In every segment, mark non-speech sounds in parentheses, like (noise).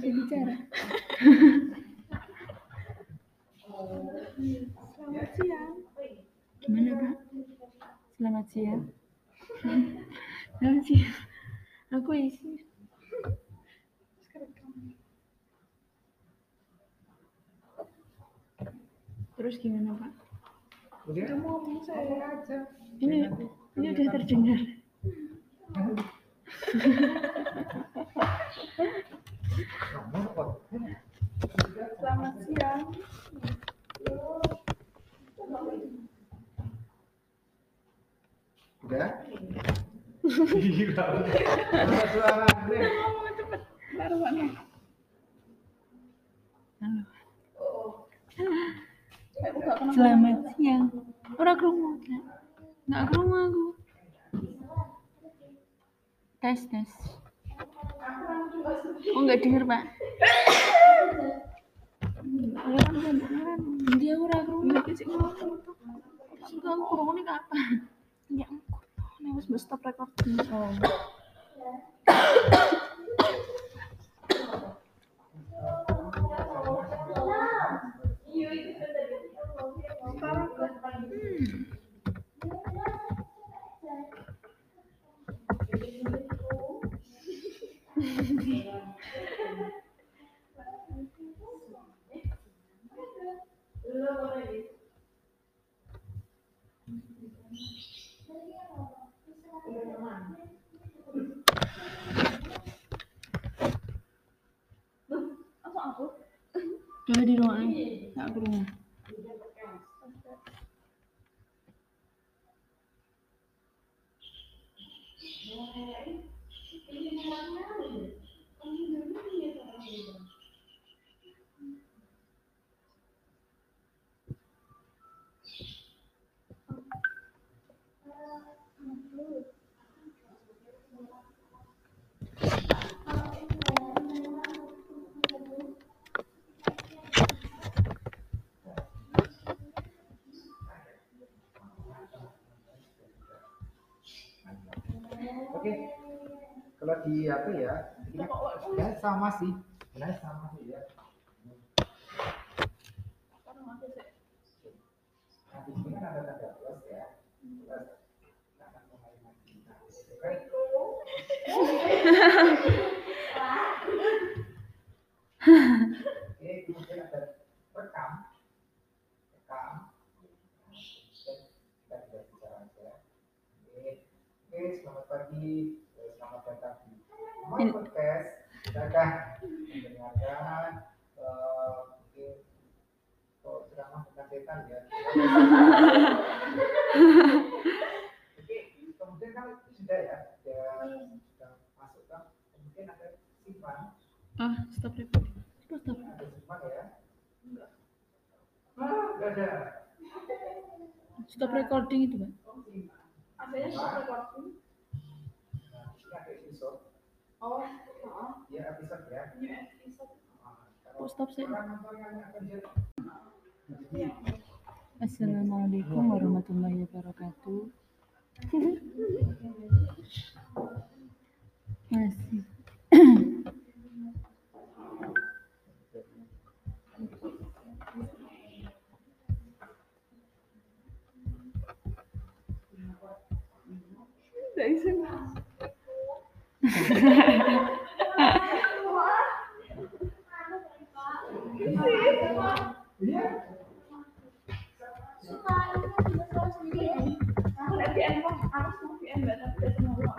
Saya bicara. Selamat siang. Gimana, Pak? Selamat siang. Selamat siang. Aku isi. Terus gimana, Pak? Udah, Ngomong saya. aja. Ini ini udah terdengar. (laughs) Ngomong kok. Selamat siang. Udah? Selamat siang. Ora krungu. Kak. Nggak krungu aku. Tes, tes. Oh, nggak denger, Pak. Dia ora krungu. Ini sih ngomong. Suka aku krungu nih kapan? Ya ampun. Ini harus stop recording. Oh. Apa aku? Coba di ruang nggak krungu. Oke. Kalau di apa ya? Ya sama sih. Sebenarnya sama sih ya. Nah, di sini kan ada tanda plus ya. Plus. Kita akan mulai lagi. Oke. Oke, kemudian ada rekam. Rekam. Dan kita bisa bicara aja. Oke, oke, selamat pagi. Eh, Selamat datang di My In- Podcast. Kita akan mendengarkan eh, mungkin oh, ceramah tentang setan ya. (laughs) Oke, kemudian kan itu sudah ya, sudah, sudah masuk kan. Kemudian ada simpan, Ah, stop recording. Stop, stop. ada simpan ya. Ah, enggak ada. Stop recording itu, Pak. Adanya stop recording. Nah, ini ada episode, Oh, ya episode ya. Episode. Kok stop sih? orang nonton yang akan jadi Assalamualaikum warahmatullahi wabarakatuh. Masih. Dari sini. (laughs) Nggak tapi udah semua rumah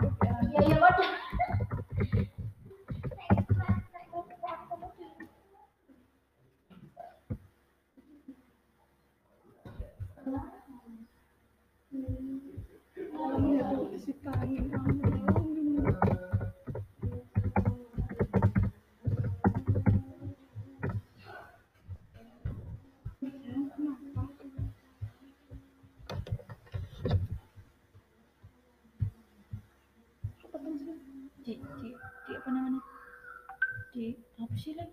di apa sih lagi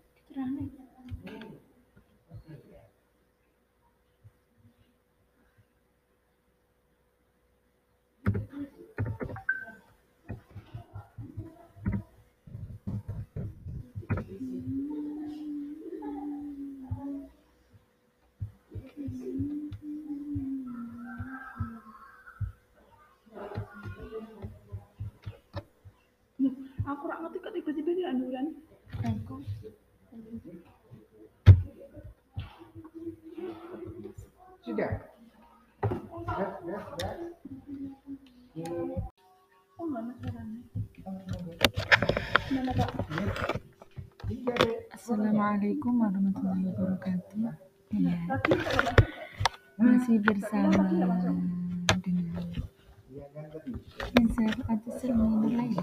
aku rak ngerti kok tiba-tiba dia anduran Deh. Assalamualaikum warahmatullahi wabarakatuh. Ya, masih bersama dengan. Insaf atau Sermina lain.